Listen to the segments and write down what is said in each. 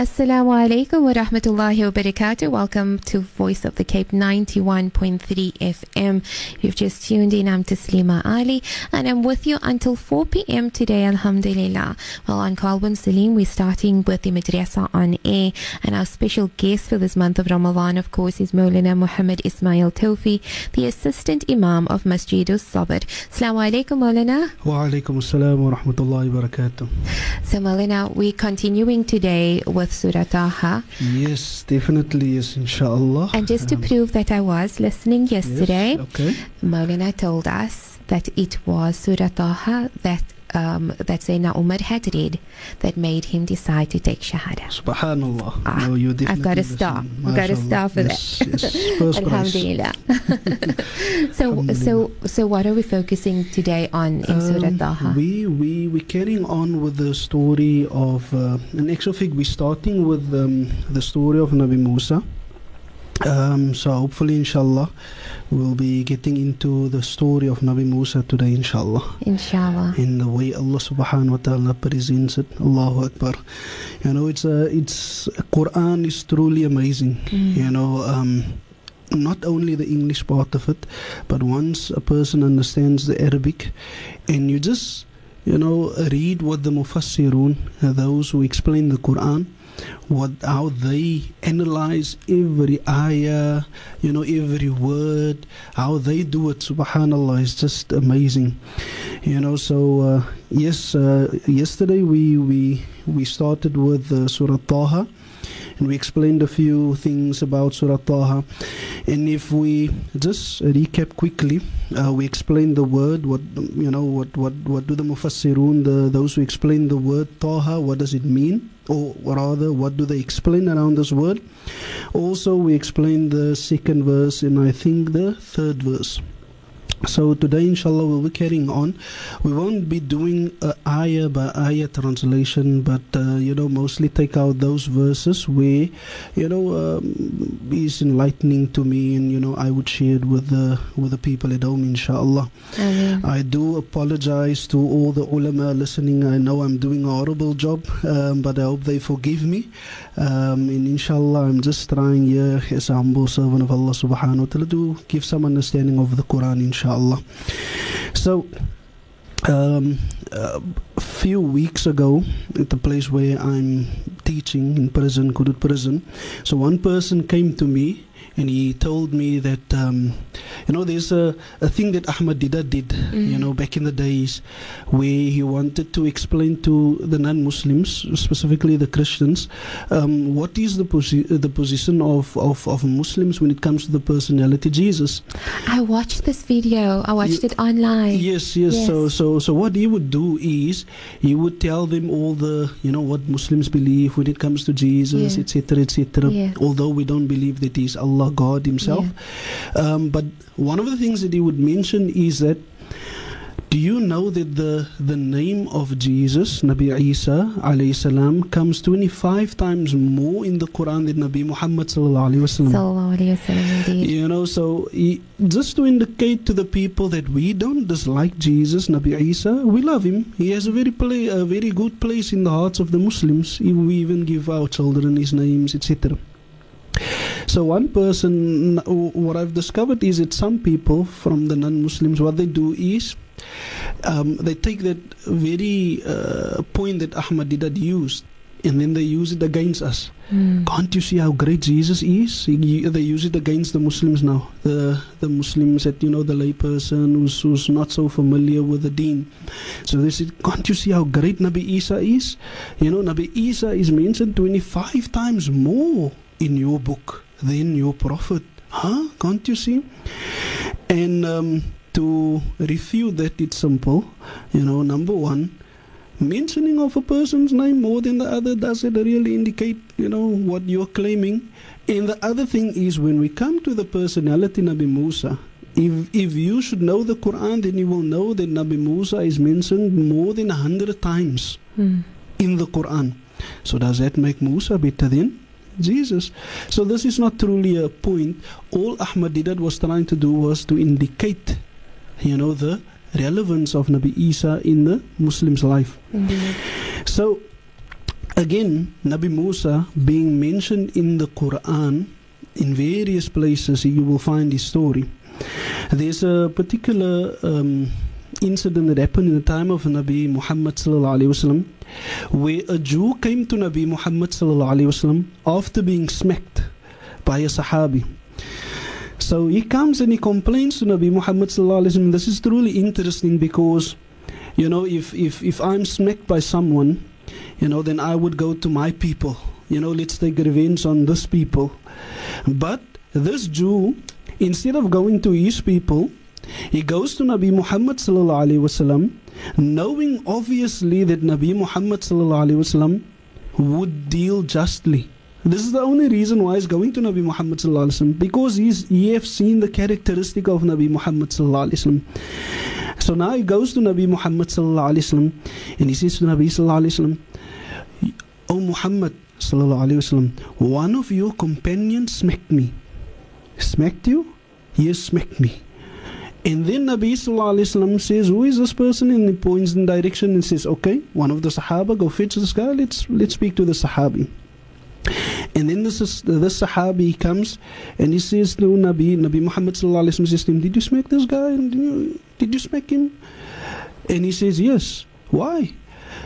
Assalamu alaikum wa rahmatullahi wa barakatuh. Welcome to Voice of the Cape 91.3 FM. You've just tuned in. I'm Taslima Ali and I'm with you until 4 p.m. today, Alhamdulillah. Well, on Kalbun Salim, we're starting with the madrasa on air and our special guest for this month of Ramadan, of course, is Maulana Muhammad Ismail Tofi, the Assistant Imam of Masjid al-Sabr. Assalamu alaikum, Maulana. Wa alaikum assalam wa rahmatullahi wa barakatuh. So, Maulana, we're continuing today with Surah Taha. Yes, definitely, yes, inshallah. And just to Um, prove that I was listening yesterday, Yes, okay. Maulana told us that it was Surah Taha that um, that Sayyidina Umar had read that made him decide to take Shahada. Subhanallah. Ah, no, you I've got a listen. star. I've got a Mashallah. star for yes, that. Yes. Alhamdulillah. so, so, so, what are we focusing today on in Surah Um, Taha? we we we carrying on with the story of uh, an actual fig. We're starting with um, the story of Nabi Musa. Um, so hopefully, inshallah, we'll be getting into the story of Nabi Musa today, inshallah. Inshallah. in the way Allah subhanahu wa ta'ala presents it. Allahu Akbar. You know, it's a, it's Quran is truly amazing. Mm. You know, um, not only the English part of it, but once a person understands the Arabic, and you just you know read what the mufassirun, uh, those who explain the Quran, what how they analyze every ayah, you know every word, how they do it. Subhanallah is just amazing. You know, so uh, yes, uh, yesterday we we we started with uh, Surah Taha, and we explained a few things about Surah Taha. And if we just recap quickly, uh, we explained the word. What you know, what what what do the mufassirun, the those who explain the word Taha, what does it mean? Or rather, what do they explain around this word? Also, we explained the second verse and I think the third verse. So today, inshallah, we'll be carrying on. We won't be doing a ayah by ayah translation, but uh, you know, mostly take out those verses where you know um, is enlightening to me, and you know, I would share it with the with the people at home, inshallah. I do apologize to all the ulama listening. I know I'm doing a horrible job, um, but I hope they forgive me. Um, and inshallah, I'm just trying here as a humble servant of Allah subhanahu wa ta'ala to give some understanding of the Quran, inshallah. So, um, a few weeks ago, at the place where I'm teaching in prison, Goodwood prison, so one person came to me and he told me that um, you know there's a, a thing that Ahmad Deedat did you Mhm. know back in the days where he wanted to explain to the non-Muslims specifically the Christians um, what is the posi- the position of, of, of Muslims when it comes to the personality Jesus I watched this video. I watched You- it online. Yes, yes. So, Yes. so, so what he would do is he would tell them all the, you know, what Muslims believe when it comes to Jesus, Yeah. etc., etc. Yeah. Although we don't believe that he's Allah, God Himself. Um, but one of the things that he would mention is that. Do you know that the, the name of Jesus, Nabi Isa alayhi salam, comes 25 times more in the Quran than Nabi Muhammad sallallahu alayhi wasallam? Sallallahu alayhi wasallam, indeed. You know, so he, just to indicate to the people that we don't dislike Jesus, Nabi Isa, we love him. He has a very play, a very good place in the hearts of the Muslims. We even give our children his names, etc. So one person, what I've discovered is that some people from the non-Muslims, what they do is um, they take that very uh, point that Ahmad Deedat used, and then they use it against us. Mm. Can't you see how great Jesus is? He- They use it against the Muslims now. The the Muslims that you know, the layperson who's, who's not so familiar with the Deen. So they said, can't you see how great Nabi Isa is? You know, Nabi Isa is mentioned 25 times more in your book than your prophet. Huh? Can't you see? And um, to refute that, it's simple. You know, number one, mentioning of a person's name more than the other does it really indicate you know what you're claiming and the other thing is when we come to the personality nabi musa If, if you should know the Quran, then you will know that Nabi Musa is mentioned more than a hundred times Mm. in the Quran. So does that make Musa better than Jesus? So this is not truly a point. All Ahmad Deedat was trying to do was to indicate, you know, the relevance of Nabi Isa in the Muslim's life. Indeed. So again, Nabi Musa being mentioned in the Quran in various places, you will find his story. There's a particular um, incident that happened in the time of Nabi Muhammad where a Jew came to Nabi Muhammad after being smacked by a Sahabi. So he comes and he complains to Nabi Muhammad. This is truly interesting because, you know, if if if I'm smacked by someone, you know, then I would go to my people. You know, let's take revenge on this people. But this Jew, instead of going to his people, he goes to Nabi Muhammad sallallahu alaihi wasallam, knowing obviously that Nabi Muhammad sallallahu alaihi wasallam would deal justly. This is the only reason why he's going to Nabi Muhammad sallallahu alaihi wasallam because he's he have seen the characteristic of Nabi Muhammad sallallahu alaihi wasallam. So now he goes to Nabi Muhammad sallallahu alaihi wasallam and he says to Nabi sallallahu alaihi wasallam, "O Muhammad sallallahu alaihi wasallam, one of your companions smacked me. Smacked you? Yes, smacked me." And then Nabi wasallam says, "Who is this person?" And he points in direction and says, "Okay, one of the Sahaba, go fetch this guy. Let's let's speak to the Sahabi." And then this is this Sahabi comes and he says to Nabi, Nabi Muhammad says to him, "Did you smack this guy? Did you, did you smack him?" And he says, "Yes." Why?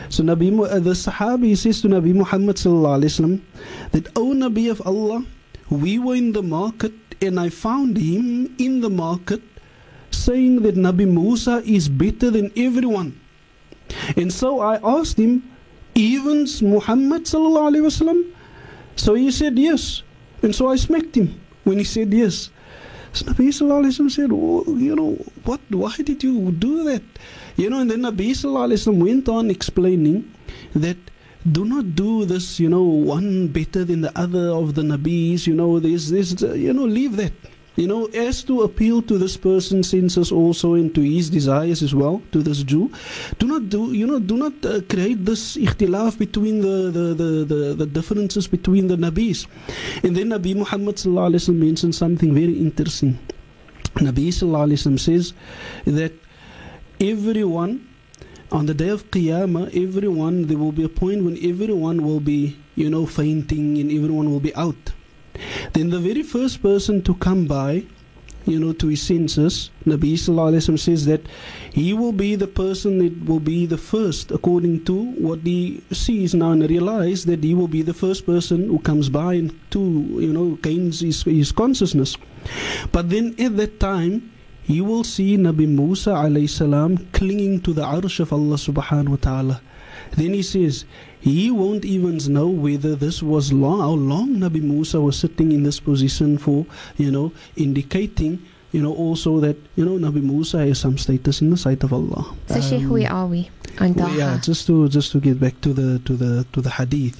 So Nabi, uh, the Sahabi says to Nabi Muhammad that, "O Nabi of Allah, we were in the market and I found him in the market saying that Nabi Musa is better than everyone." And so I asked him, "Even Muhammad sallallahu alaihi wasallam?" So he said yes. And so I smacked him when he said yes. So Nabi Sallallahu Alaihi Wasallam said, oh, you know, what, why did you do that? You know, and then Nabi Sallallahu Alaihi Wasallam went on explaining that do not do this, you know, one better than the other of the Nabis, you know, there's this, you know, leave that. You know, as to appeal to this person's senses also and to his desires as well, to this Jew, do not do, you know, do not uh, create this ikhtilaf between the, the, the, the, the differences between the Nabis. And then Nabi Muhammad mentioned something very interesting. Nabi sallallahu alaihi wasallam says that everyone on the day of Qiyamah, everyone there will be a point when everyone will be, you know, fainting and everyone will be out. Then the very first person to come by, you know, to his senses, Nabi Sallallahu says that he will be the person that will be the first, according to what he sees now and realize that he will be the first person who comes by and to, you know, gains his, his consciousness. But then at that time, you will see Nabi Musa alayhi salam clinging to the arsh of Allah subhanahu wa ta'ala. Then he says, he won't even know whether this was long, how long Nabi Musa was sitting in this position for, you know, indicating, you know, also that, you know, Nabi Musa has some status in the sight of Allah. So, Sheikh, where are we on Taha? yeah, just to just to get back to the to the to the hadith.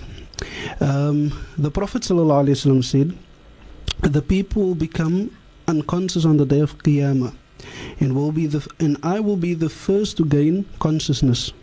Um, the Prophet sallallahu alaihi wasallam said, "The people will become unconscious on the day of Qiyamah, and will be the and I will be the first to gain consciousness.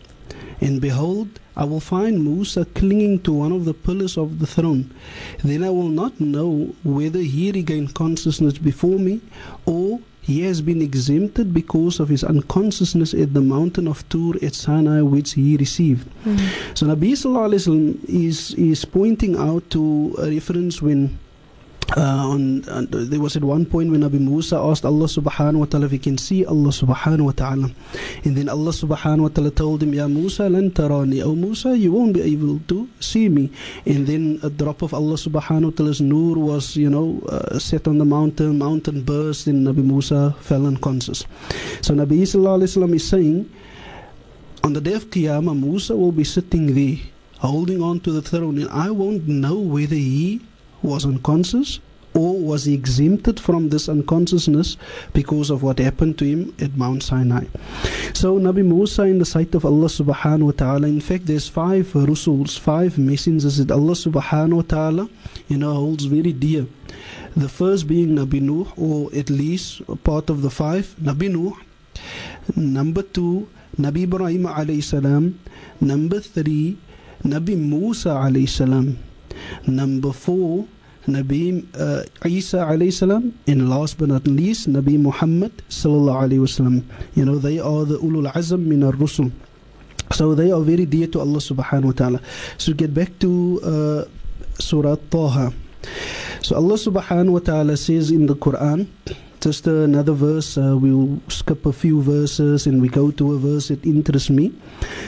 And behold, I will find Musa clinging to one of the pillars of the throne. Then I will not know whether he regained consciousness before me, or he has been exempted because of his unconsciousness at the mountain of Tur at Sinai, which he received. Mm. So Nabi Sallallahu Alaihi Wasallam is is pointing out to a reference when uh, on, on there was at one point when Nabi Musa asked Allah Subhanahu wa Taala if he can see Allah Subhanahu wa Taala, and then Allah Subhanahu wa Taala told him, "Ya Musa, lan tarani." Oh Musa, you won't be able to see me. And then a drop of Allah Subhanahu wa Taala's nur was, you know, uh, set on the mountain. Mountain burst, and Nabi Musa fell unconscious. So Nabi Sallallahu is saying on the day of Qiyamah, Musa will be sitting there, holding on to the throne, and I won't know whether he was unconscious or was he exempted from this unconsciousness because of what happened to him at Mount Sinai. So Nabi Musa in the sight of Allah subhanahu wa ta'ala, in fact there's five rusuls, five messengers that Allah subhanahu wa ta'ala, you know, holds very dear. The first being Nabi Nuh, or at least part of the five, Nabi Nuh. Number two, Nabi Ibrahim alayhi salam. Number three, Nabi Musa alayhi salam. Number four, Nabi uh, Isa alayhi salam. And last but not least, Nabi Muhammad sallallahu alayhi wasallam. You know, they are the ulul azam min ar-rusul. So they are very dear to Allah subhanahu wa ta'ala. So get back to uh, Surah Taha. So Allah subhanahu wa ta'ala says in the Quran, just another verse, uh, we'll skip a few verses and we go to a verse that interests me.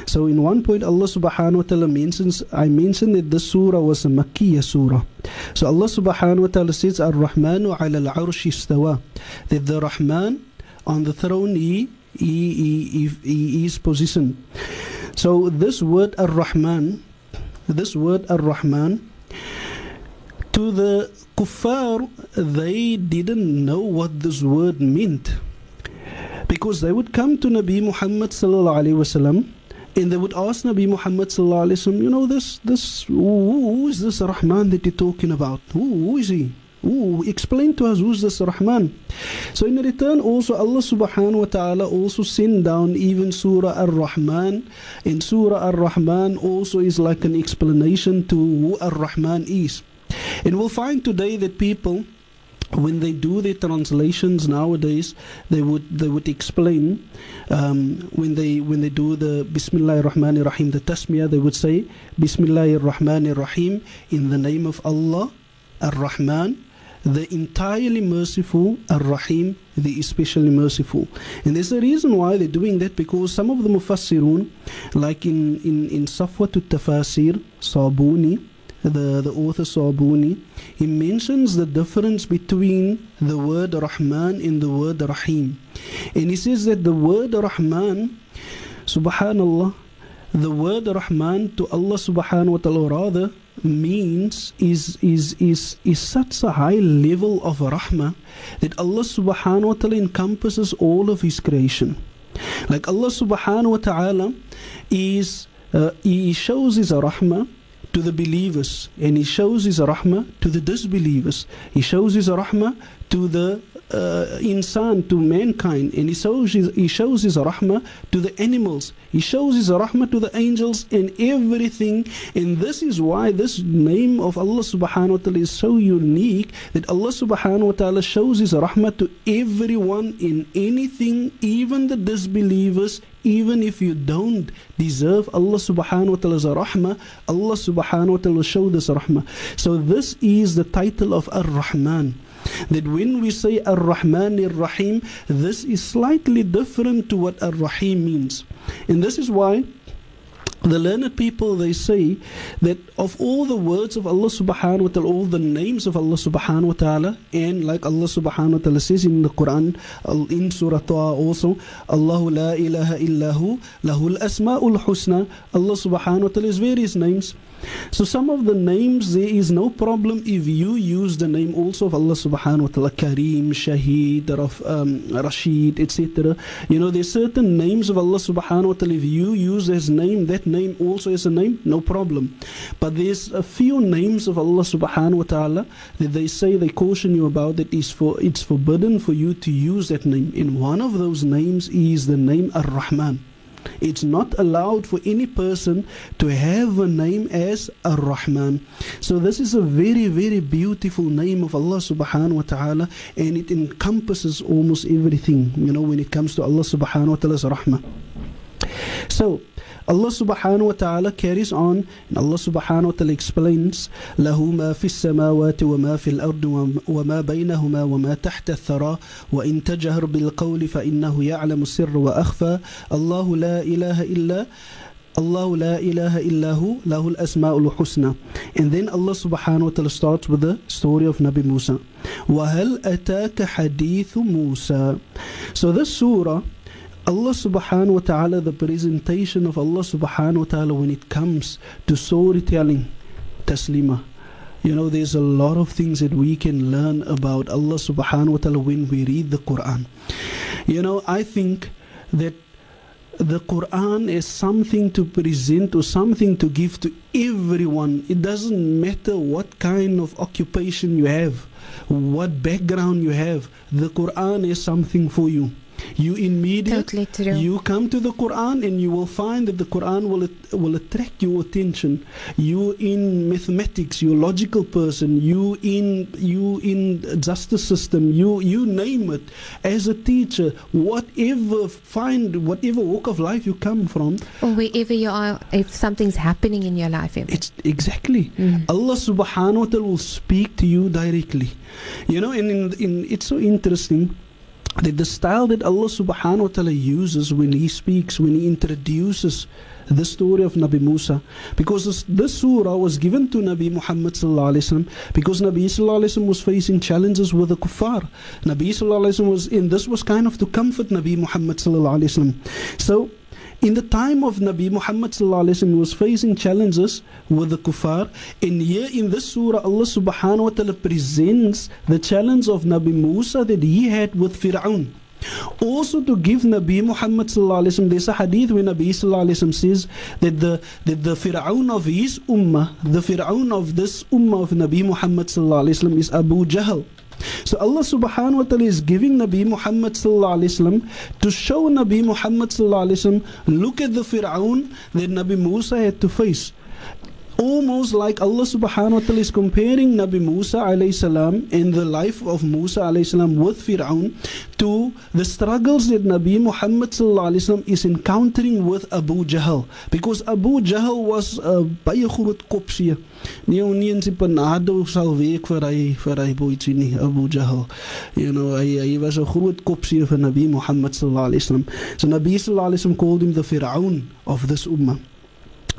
So in one point Allah subhanahu wa ta'ala mentions, I mentioned that this surah was a Makkiyah surah. So Allah subhanahu wa ta'ala says, Ar-Rahmanu ala al-arshi istawa. That the Rahman on the throne he, he, he, he, is positioned. So this word Ar-Rahman, this word Ar-Rahman, to the kuffar, they didn't know what this word meant. Because they would come to Nabi Muhammad wasallam and they would ask Nabi Muhammad wasallam, you know, this, this, who, who is this Rahman that you're talking about? Who, who is he? Ooh, explain to us who's this Rahman. So in return also Allah subhanahu wa ta'ala also sent down even Surah Ar-Rahman. And Surah Ar-Rahman also is like an explanation to who Ar-Rahman is. And we'll find today that people when they do their translations nowadays, they would they would explain um, when they when they do the Bismillah ar-Rahman rahim the tasmiyah, they would say Bismillah ar-Rahman rahim in the name of Allah, ar-Rahman, the entirely merciful, ar-Rahim, the especially merciful. And there's a reason why they're doing that because some of the mufassirun, like in in in Safwa Tafasir, Sabuni, the, the author Sabuni, he mentions the difference between the word Rahman and the word Rahim. And he says that the word Rahman, subhanallah, the word Rahman to Allah subhanahu wa ta'ala rather means is is is is such a high level of rahmah that Allah subhanahu wa ta'ala encompasses all of his creation. Like Allah subhanahu wa ta'ala is uh, he shows his rahmah to the believers and he shows his rahmah to the disbelievers. He shows his rahmah to the uh, insan, to mankind, and he shows, his, he shows his rahmah to the animals. He shows his rahmah to the angels and everything. And this is why this name of Allah subhanahu wa ta'ala is so unique that Allah subhanahu wa ta'ala shows his rahmah to everyone in anything, even the disbelievers, even if you don't deserve Allah subhanahu wa ta'ala's rahmah, Allah subhanahu wa ta'ala will show this rahmah. So this is the title of Ar-Rahman. That when we say Ar-Rahman Ar-Rahim, this is slightly different to what Ar-Rahim means. And this is why the learned people they say that of all the words of Allah subhanahu wa ta'ala, all the names of Allah subhanahu wa ta'ala, and like Allah subhanahu wa ta'ala says in the Quran, in Surah Taha also, Allahu la ilaha illahu, lahul asma'ul husna, Allah subhanahu wa ta'ala has various names. So some of the names there is no problem if you use the name also of Allah subhanahu wa ta'ala Kareem, Shaheed, Raf, um, Rashid, etc. You know there's certain names of Allah subhanahu wa ta'ala if you use his name, that name also is a name, no problem. But there's a few names of Allah subhanahu wa ta'ala that they say they caution you about that is for it's forbidden for you to use that name. And one of those names is the name Ar-Rahman. It's not allowed for any person to have a name as Ar-Rahman. So this is a very, very beautiful name of Allah subhanahu wa ta'ala and it encompasses almost everything, you know, when it comes to Allah subhanahu wa ta'ala's rahmah. So Allah subhanahu wa ta'ala carries on. and Allah subhanahu wa ta'ala explains له ما في السماوات وما في الأرض وما بينهما وما تحت الثرى. وإن تجهر بالقول فإنه يعلم السر وأخفى. الله لا إله إلا لا إله إلا هو. له الأسماء الحسنى. And then Allah subhanahu wa ta'ala starts with the story of Nabi Musa وهل أتاك حديث موسى؟ So this surah Allah subhanahu wa ta'ala, the presentation of Allah subhanahu wa ta'ala when it comes to storytelling, taslima. You know, there's a lot of things that we can learn about Allah subhanahu wa ta'ala when we read the Quran. You know, I think that the Quran is something to present or something to give to everyone. It doesn't matter what kind of occupation you have, what background you have, the Quran is something for you. You in media, Totally true. you come to the Quran and you will find that the Quran will will attract your attention. You in mathematics, you logical person. You in you in justice system. You you name it. As a teacher, whatever find whatever walk of life you come from, or wherever you are, if something's happening in your life. even. it's exactly Mm. Allah Subhanahu wa Taala will speak to you directly. You know, and in, in it's so interesting that the style that Allah subhanahu wa ta'ala uses when He speaks, when He introduces the story of Nabi Musa, because this, this surah was given to Nabi Muhammad because Nabi wasallam was facing challenges with the kuffar. Nabi wasallam was in this was kind of to comfort Nabi Muhammad. So. In the time of Nabi Muhammad was facing challenges with the kuffar. And here in this surah, Allah subhanahu wa ta'ala presents the challenge of Nabi Musa that he had with Fir'aun. Also to give Nabi Muhammad there's a hadith where Nabi says that the that the Fir'aun of his ummah, the Fir'aun of this ummah of Nabi Muhammad is Abu Jahl. So Allah subhanahu wa ta'ala is giving Nabi Muhammad sallallahu alaihi wasallam to show Nabi Muhammad sallallahu alaihi wasallam look at the Fir'aun that Nabi Musa had to face. Almost like Allah subhanahu wa ta'ala is comparing Nabi Musa alayhi salam and the life of Musa alayhi salam with Fir'aun to the struggles that Nabi Muhammad sallallahu alayhi wasallam is encountering with Abu Jahl. Because Abu Jahl was a baie groot kopseer. Nie ou nie in sy panado sal week vir hy vir hy boetjie nie, Abu Jahl. You know, hy hy was 'n groot kopseer vir Nabi Muhammad sallallahu alayhi wasallam. So Nabi sallallahu alayhi wasallam called him the Fir'aun of this ummah.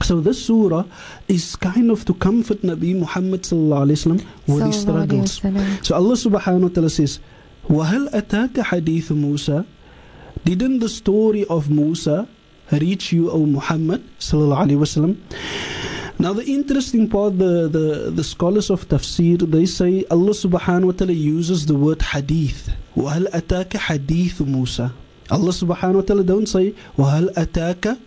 So this surah is kind of to comfort Nabi Muhammad sallallahu alaihi wasallam with his Sallallahu alaihi struggles. wasallam. So Allah subhanahu wa ta'ala says, وَهَلْ أَتَاكَ حَدِيثُ مُوسَى Didn't the story of Musa reach you, O Muhammad sallallahu alaihi wasallam? Now the interesting part, the, the, the scholars of tafsir, they say Allah subhanahu wa ta'ala uses the word hadith. وَهَلْ أَتَاكَ حَدِيثُ مُوسَى Allah subhanahu wa ta'ala don't say وَهَلْ أَتَاكَ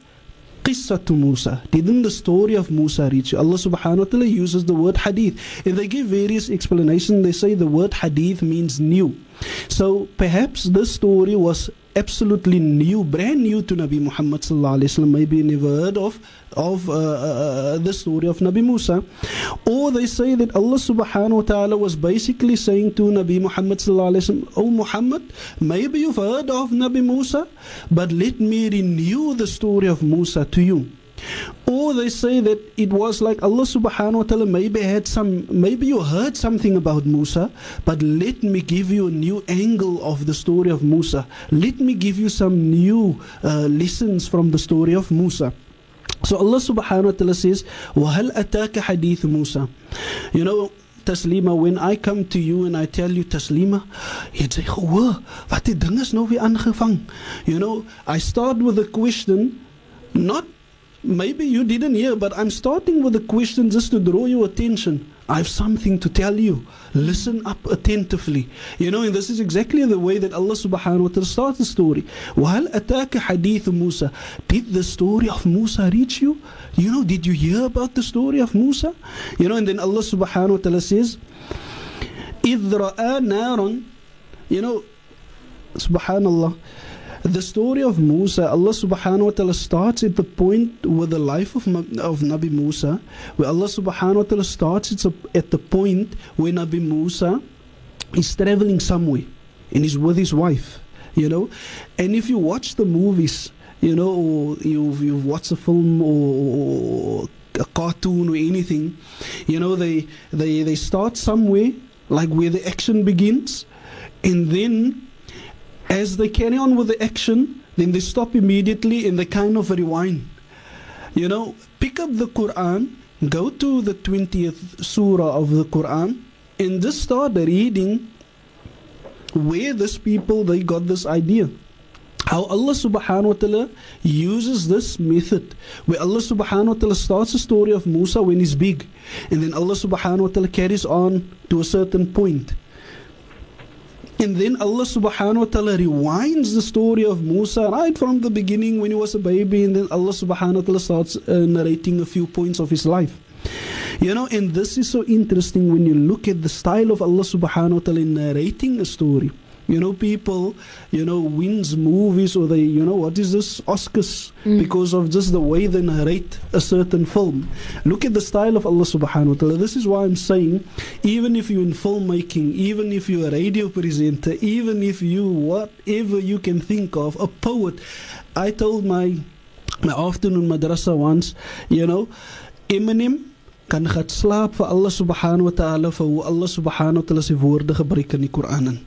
قصة Musa. Didn't the story of Musa reach you? Allah subhanahu wa ta'ala uses the word hadith. And they give various explanations. They say the word hadith means new. So perhaps this story was absolutely new, brand new to Nabi Muhammad sallallahu alaihi wasallam. Maybe never heard of of uh, uh, the story of Nabi Musa, or they say that Allah subhanahu wa taala was basically saying to Nabi Muhammad sallallahu alaihi wasallam, "Oh Muhammad, maybe you've heard of Nabi Musa, but let me renew the story of Musa to you." Or they say that it was like Allah subhanahu wa ta'ala maybe had some, maybe you heard something about Musa, but let me give you a new angle of the story of Musa. Let me give you some new uh, lessons from the story of Musa. So Allah subhanahu wa ta'ala says, وَهَلْ أَتَاكَ حَدِيثُ Musa? You know, Taslima, when I come to you and I tell you Taslima, you'd say, oh, wat die ding is nou weer aangevang. You know, I start with a question, not maybe you didn't hear, but I'm starting with a question just to draw your attention. I have something to tell you. Listen up attentively. You know, and this is exactly the way that Allah subhanahu wa ta'ala starts the story. وَهَلْ أَتَاكَ حَدِيثُ Musa? Did the story of Musa reach you? You know, did you hear about the story of Musa? You know, and then Allah subhanahu wa ta'ala says, إِذْ رَأَى نَارًا You know, subhanallah. the story of Musa, Allah subhanahu wa ta'ala starts at the point with the life of, of Nabi Musa, where Allah subhanahu wa ta'ala starts at the point where Nabi Musa is traveling somewhere and he's with his wife, you know. And if you watch the movies, you know, or you've, you've watched a film or, or a cartoon or anything, you know, they, they, they start somewhere, like where the action begins, and then as they carry on with the action, then they stop immediately and they kind of rewind. You know, pick up the Quran, go to the 20th surah of the Quran, and just start reading where these people they got this idea. how Allah subhanahu wa ta'ala uses this method where Allah subhanahu wa ta'ala starts the story of Musa when he's big and then Allah subhanahu wa ta'ala carries on to a certain point. And then Allah subhanahu wa ta'ala rewinds the story of Musa right from the beginning when he was a baby and then Allah subhanahu wa ta'ala starts uh, narrating a few points of his life. You know, and this is so interesting when you look at the style of Allah subhanahu wa ta'ala in narrating a story. You know, people, you know, wins movies or they, you know, what is this? Oscars Mm. because of just the way they narrate a certain film. Look at the style of Allah subhanahu wa ta'ala. This is why I'm saying, even if you're in filmmaking, even if you're a radio presenter, even if you, whatever you can think of, a poet. I told my, my afternoon madrasa once, you know, Eminem kan gaat slaap Allah subhanahu wa ta'ala vir hoe Allah subhanahu wa ta'ala se woorde gebruik in die Koran.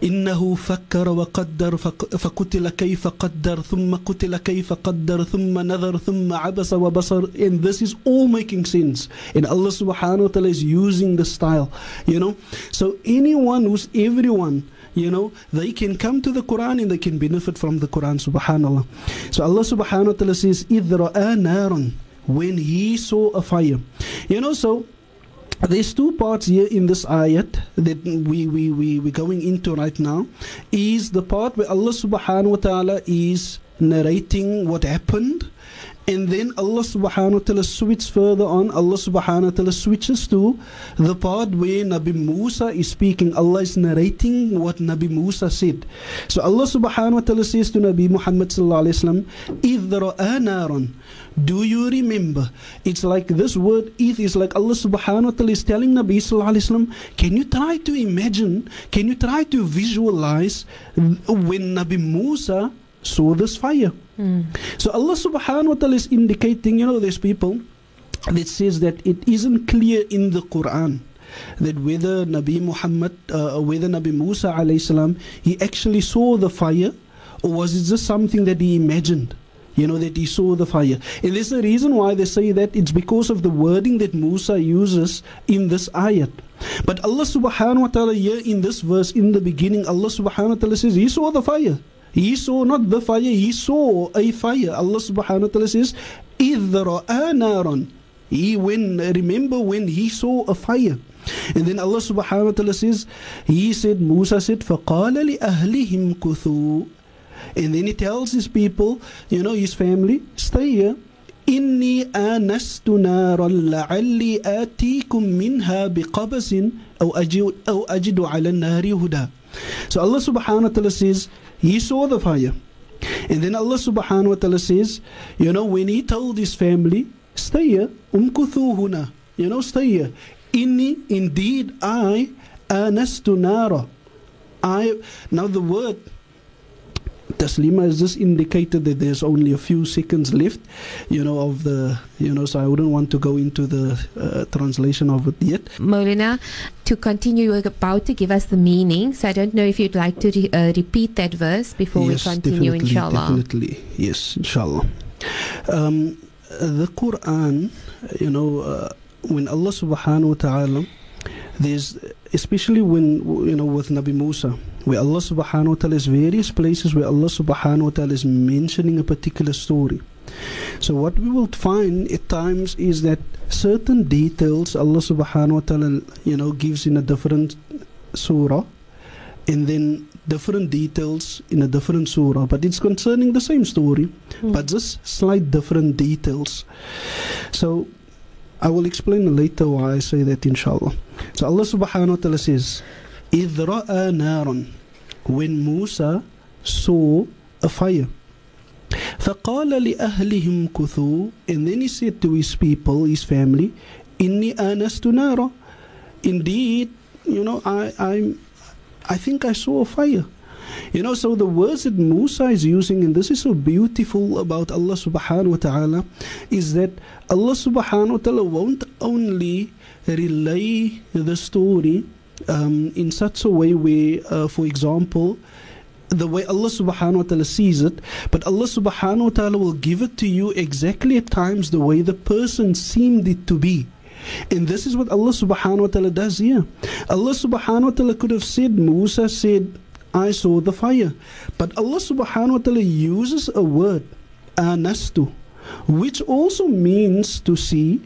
Innahu fakkara wa qaddar fakutila kayfa qaddar thumma kutila kayfa qaddar thumma nadhar thumma abasa wa basar. And this is all making sense. And Allah subhanahu wa ta'ala is using the style you know. So anyone who's everyone you know they can come to the Quran and they can benefit from the Quran subhanallah. So Allah subhanahu wa ta'ala says idra naran when he saw a fire you know so there's two parts here in this ayat that we, we, we, we're going into right now. Is the part where Allah subhanahu wa ta'ala is narrating what happened. And then Allah subhanahu wa ta'ala switches further on. Allah subhanahu wa ta'ala switches to the part where Nabi Musa is speaking. Allah is narrating what Nabi Musa said. So Allah subhanahu wa ta'ala says to Nabi Muhammad sallallahu alayhi Do you remember? It's like this word, ith, is like Allah subhanahu wa ta'ala is telling Nabi sallallahu alayhi wa can you try to imagine, can you try to visualize when Nabi Musa saw this fire? Mm. So Allah subhanahu wa ta'ala is indicating, you know, there's people that says that it isn't clear in the Quran that whether Nabi Muhammad, uh, whether Nabi Musa alayhi salam, he actually saw the fire or was it just something that he imagined? You know, that he saw the fire. And there's a reason why they say that it's because of the wording that Musa uses in this ayat. But Allah subhanahu wa ta'ala here in this verse, in the beginning, Allah subhanahu wa ta'ala says, He saw the fire. He saw not the fire, he saw a fire. Allah subhanahu wa ta'ala says, إِذْ رَأَى نَارًا He when remember when he saw a fire. And then Allah subhanahu wa ta'ala says, He said, Musa said, فَقَالَ لِأَهْلِهِمْ كُثُوا And then he tells his people, you know, his family, stay here. إني آنست نارا لعلي آتيكم منها بقبس أو أجد, أو أجد على النار هدى So Allah subhanahu wa ta'ala says, he saw the fire. And then Allah subhanahu wa ta'ala says, you know, when He told His family, stay here, umkuthu huna, you know, stay here. Inni, indeed, I, anastu nara. I, now the word Taslima has just indicated that there's only a few seconds left, you know, of the, you know, so I wouldn't want to go into the uh, translation of it yet. Maulana, to continue, you're about to give us the meaning. So I don't know if you'd like to re- uh, repeat that verse before yes, we continue, definitely, inshallah. Definitely, yes, inshallah. Um, the Quran, you know, uh, when Allah subhanahu wa ta'ala, there's especially when, you know, with Nabi Musa, where Allah subhanahu wa ta'ala is various places where Allah subhanahu wa ta'ala is mentioning a particular story. So what we will find at times is that certain details Allah subhanahu wa ta'ala you know gives in a different surah and then different details in a different surah but it's concerning the same story Hmm. but just slight different details. So I will explain later why I say that inshallah. So Allah subhanahu wa ta'ala says إِذْ رَأَى نَارًا When Musa saw a fire فقال لأهلهم كثوا and then he said to his people, his family إني آنست نارا Indeed, you know, I, I, I think I saw a fire. You know, so the words that Musa is using, and this is so beautiful about Allah subhanahu wa ta'ala, is that Allah subhanahu wa ta'ala won't only relay the story um, in such a way where, uh, for example, the way Allah subhanahu wa ta'ala sees it, but Allah subhanahu wa ta'ala will give it to you exactly at times the way the person seemed it to be. And this is what Allah subhanahu wa ta'ala does here. Allah subhanahu wa ta'ala could have said, Musa said, I saw the fire. But Allah subhanahu wa ta'ala uses a word, anastu, which also means to see,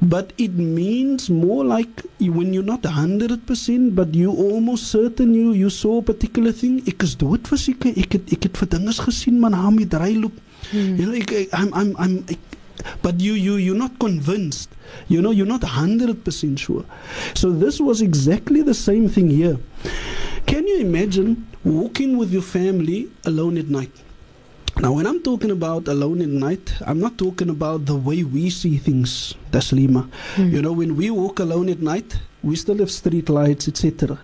but it means more like when you're not 100% but you almost certain you you saw a particular thing. Ek is dood verseker ek het ek het vir dinges gesien man hom die draailoop hmm. you know ek, ek, I'm I'm I'm ek, but you you you're not convinced. You know you're not 100% sure. So this was exactly the same thing here. Can you imagine walking with your family alone at night now, when I'm talking about alone at night, I'm not talking about the way we see things, Taslima. Mm. You know, when we walk alone at night, we still have street lights, etc.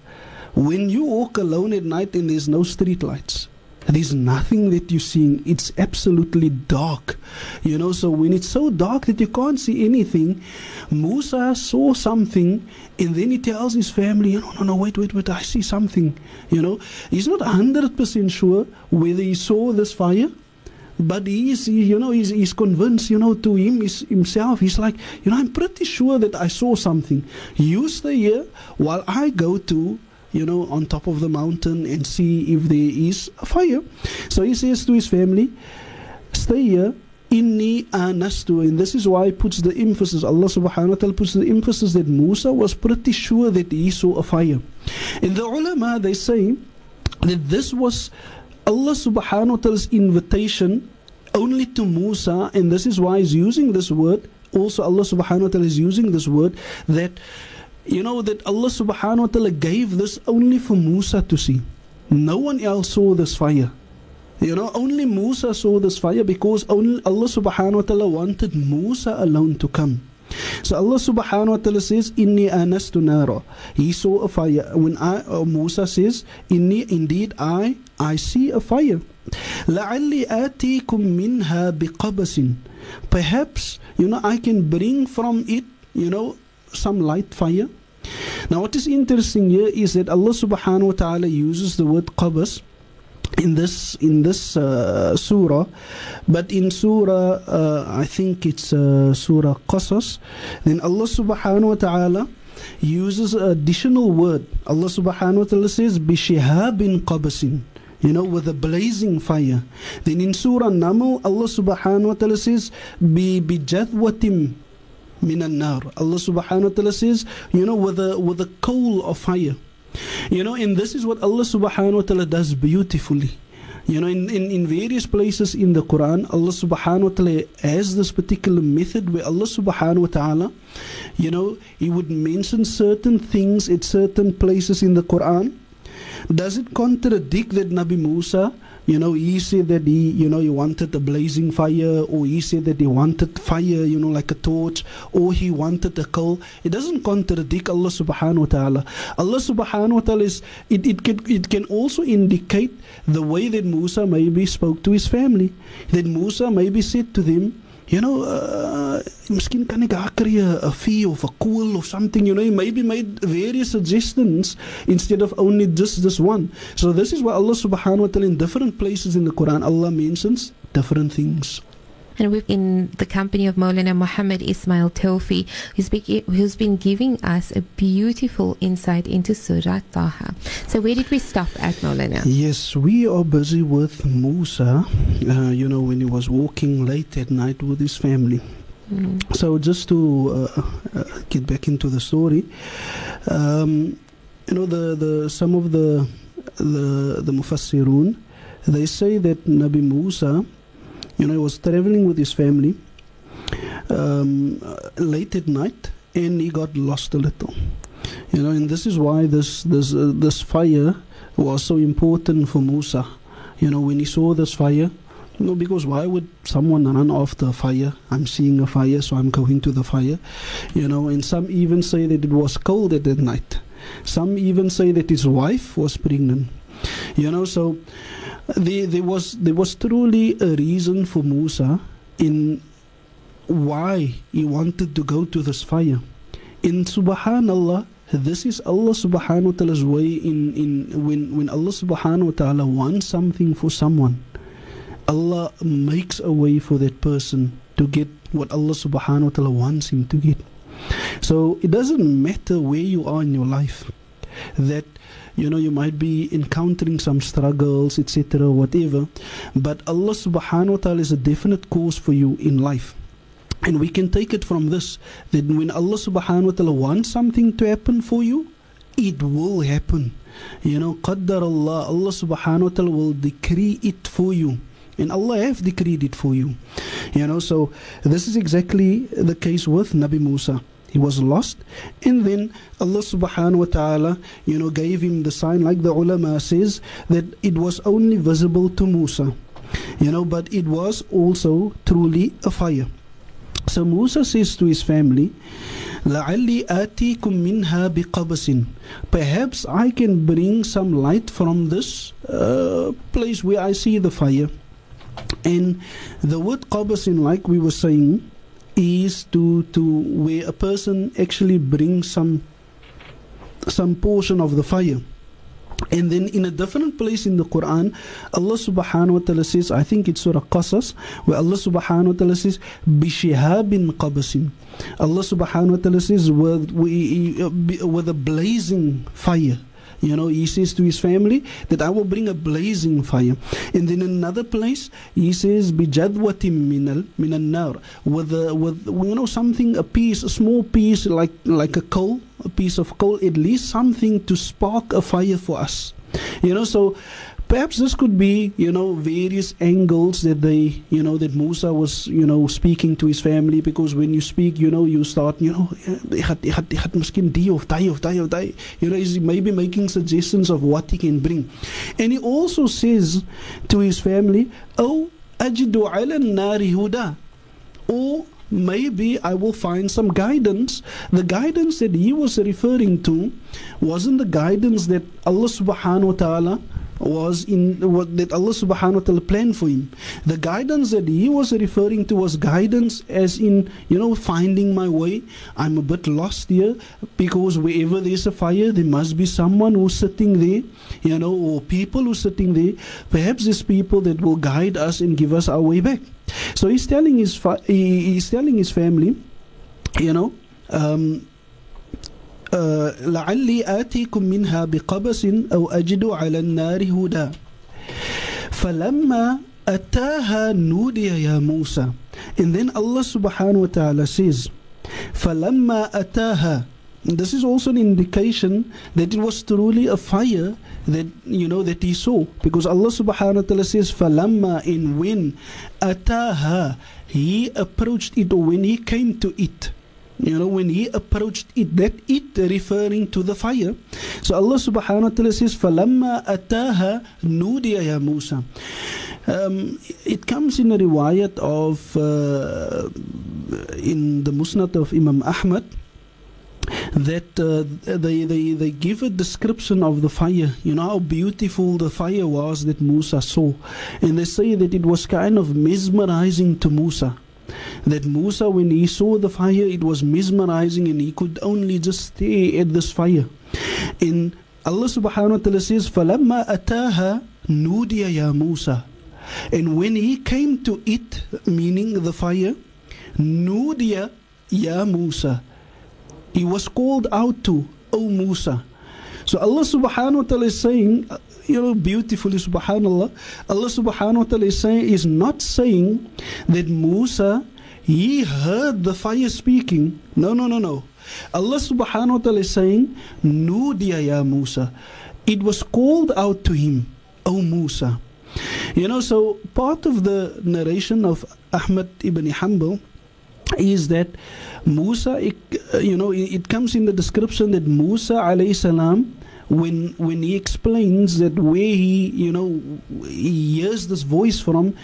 When you walk alone at night and there's no street lights, there's nothing that you're seeing. It's absolutely dark. You know, so when it's so dark that you can't see anything, Musa saw something and then he tells his family, no, no, no, wait, wait, wait, I see something. You know, he's not 100% sure whether he saw this fire but he's you know he's, he's convinced you know to him himself he's like you know i'm pretty sure that i saw something you stay here while i go to you know, on top of the mountain and see if there is a fire. So he says to his family, Stay here. Inni anastu. And this is why he puts the emphasis, Allah subhanahu wa ta'ala puts the emphasis that Musa was pretty sure that he saw a fire. And the ulama, they say that this was Allah subhanahu wa ta'ala's invitation only to Musa, and this is why he's using this word. Also, Allah subhanahu wa ta'ala is using this word that you know that Allah subhanahu wa ta'ala gave this only for Musa to see. No one else saw this fire. You know, only Musa saw this fire because only Allah subhanahu wa ta'ala wanted Musa alone to come. So Allah subhanahu wa ta'ala says, Inni anastu nara. He saw a fire. When I, uh, Musa says, Inni, indeed I, I see a fire. لعلي آتيكم منها بقبس. Perhaps, you know, I can bring from it, you know, some light fire. Now, what is interesting here is that Allah subhanahu wa ta'ala uses the word qabas in this in this uh, surah but in surah uh, i think it's uh, surah qasas then allah subhanahu wa ta'ala uses an additional word allah subhanahu wa ta'ala says bishihabin qabasin you know with a blazing fire then in surah naml allah subhanahu wa ta'ala says bi bijadwatim minan nar. Allah subhanahu wa ta'ala says, you know, with a, with a coal of fire. You know, and this is what Allah subhanahu wa ta'ala does beautifully. You know, in, in, in various places in the Quran, Allah subhanahu wa ta'ala has this particular method where Allah subhanahu wa ta'ala, you know, He would mention certain things at certain places in the Quran. Does it contradict that Nabi Musa you know, he said that he, you know, he wanted a blazing fire, or he said that he wanted fire, you know, like a torch, or he wanted a coal. It doesn't contradict Allah subhanahu wa ta'ala. Allah subhanahu wa ta'ala is, it, it, can, it can also indicate the way that Musa maybe spoke to his family. That Musa maybe said to them, you know, uh, miskien kan ek kry 'n fee of a cool of something, you know, maybe made various suggestions instead of only just this one. So this is why Allah subhanahu wa ta'ala in different places in the Quran Allah mentions different things. And we've in the company of Maulana Muhammad Ismail Tofi, who's, be, who's been giving us a beautiful insight into Surah Taha. So, where did we stop at, Maulana? Yes, we are busy with Musa, uh, you know, when he was walking late at night with his family. Mm. So, just to uh, uh, get back into the story, um, you know, the, the some of the the the mufassirun, they say that Nabi Musa you know, he was traveling with his family um, late at night, and he got lost a little. You know, and this is why this this uh, this fire was so important for Musa. You know, when he saw this fire, you know, because why would someone run after a fire? I'm seeing a fire, so I'm going to the fire. You know, and some even say that it was cold at that night. Some even say that his wife was pregnant. You know, so there, there was there was truly a reason for Musa in why he wanted to go to this fire. In Subhanallah, this is Allah subhanahu wa ta'ala's way in, in when, when Allah subhanahu wa ta'ala wants something for someone, Allah makes a way for that person to get what Allah subhanahu wa ta'ala wants him to get. So it doesn't matter where you are in your life. that you know you might be encountering some struggles etc whatever but allah subhanahu wa ta'ala is a definite cause for you in life and we can take it from this that when allah subhanahu wa ta'ala wants something to happen for you it will happen you know qaddar allah allah subhanahu wa ta'ala will decree it for you and Allah have decreed it for you. You know, so this is exactly the case with Nabi Musa He was lost, and then Allah subhanahu wa ta'ala, you know, gave him the sign, like the ulama says, that it was only visible to Musa. You know, but it was also truly a fire. So Musa says to his family, لَعَلِّي آتِيكُم مِّنْهَا بِقَبَسٍ Perhaps I can bring some light from this uh, place where I see the fire. And the word qabasin, like we were saying, is to to where a person actually brings some some portion of the fire. And then in a different place in the Quran, Allah subhanahu wa ta'ala says, I think it's Surah Qasas, where Allah subhanahu wa ta'ala says, Bishihabin qabasin. Allah subhanahu wa ta'ala says, with, uh, with a blazing fire. You know, he says to his family that I will bring a blazing fire. And then another place, he says, Bijadwatim minal minan with a, with you know something, a piece, a small piece like like a coal, a piece of coal, at least something to spark a fire for us. You know, so perhaps this could be you know various angles that they you know that Musa was you know speaking to his family because when you speak you know you start you know had had had of of of you know he's maybe making suggestions of what he can bring? And he also says to his family oh ajidu nari or maybe I will find some guidance. The guidance that he was referring to wasn't the guidance that Allah subhanahu wa ta'ala was in what that Allah subhanahu wa ta'ala planned for him. The guidance that he was referring to was guidance as in, you know, finding my way. I'm a bit lost here because wherever there's a fire, there must be someone who's sitting there, you know, or people who's sitting there. Perhaps there's people that will guide us and give us our way back. So he's telling his fa- he's telling his family, you know, um, لعلي آتيكم منها بقبس أو أجد على النار هدى فلما أتاها نودي يا موسى and then Allah subhanahu wa ta'ala says فلما أتاها this is also an indication that it was truly a fire that you know that he saw because Allah subhanahu wa ta'ala says falamma in when ataha he approached it or when he came to it you know, when he approached it, that it referring to the fire. So Allah subhanahu wa ta'ala says, فَلَمَّا أَتَاهَا نُودِيَ يَا مُوسَى um, it comes in a riwayat of uh, in the musnad of Imam Ahmad that uh, they, they, they give a description of the fire, you know, how beautiful the fire was that Musa saw. And they say that it was kind of mesmerizing to Musa that Musa, when he saw the fire, it was mesmerizing and he could only just stare at this fire. In Allah subhanahu wa ta'ala says, فَلَمَّا أَتَاهَا نُودِيَ يَا Musa. And when he came to it, meaning the fire, Nudia Ya Musa. He was called out to, O Musa. So Allah subhanahu wa ta'ala is saying, you know, beautifully, subhanAllah, Allah subhanahu wa ta'ala is saying, is not saying that Musa, he heard the fire speaking. No, no, no, no. Allah subhanahu wa ta'ala is saying, Nudiya ya Musa. It was called out to him, O Musa. You know, so part of the narration of Ahmad ibn Hanbal is that Musa, it, you know, it comes in the description that Musa alayhi salam when when he explains that where he you know he hears this voice from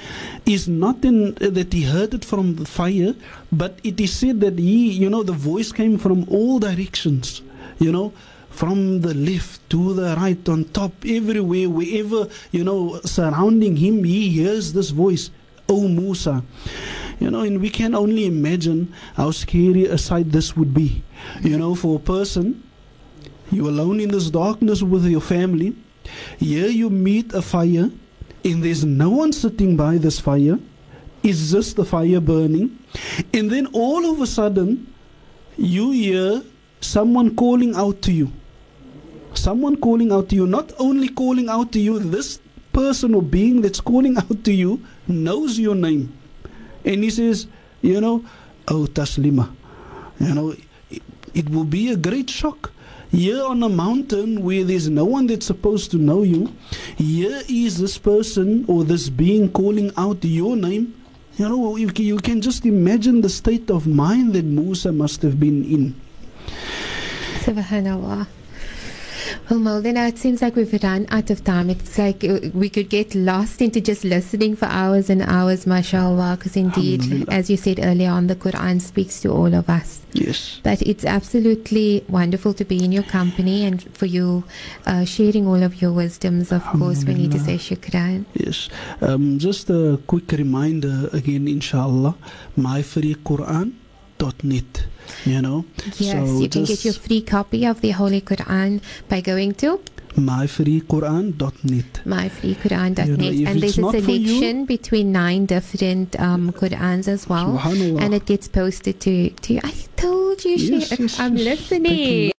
is not in that he heard it from the fire but it is said that he you know the voice came from all directions you know from the left to the right on top everywhere wherever you know surrounding him he hears this voice oh musa. You know and we can only imagine how scary a sight this would be you know for a person you alone in this darkness with your family. Here you meet a fire, and there's no one sitting by this fire. Is this the fire burning. And then all of a sudden, you hear someone calling out to you. someone calling out to you, not only calling out to you, this person or being that's calling out to you knows your name. And he says, you know, oh Taslima, you know, it, it will be a great shock. Here on a mountain where there's no one that's supposed to know you, here is this person or this being calling out your name. You know, you, can just imagine the state of mind that Musa must have been in. Subhanallah. Well, Maulana, it seems like we've run out of time. It's like uh, we could get lost into just listening for hours and hours, mashallah, because indeed, as you said earlier on, the Quran speaks to all of us. Yes. But it's absolutely wonderful to be in your company and for you uh, sharing all of your wisdoms. Of course, we need to say shukran. Yes. Um, just a quick reminder again, inshallah, myfreequran.net. You know? Yes, So you can get your free copy of the Holy Quran by going to myfreequran.net. myfreequran.net. You know, and there's a for you- selection between nine different um, Qurans as well. And it gets posted to, to you. I told you, Yes, Sheikh. yes, I'm yes. listening.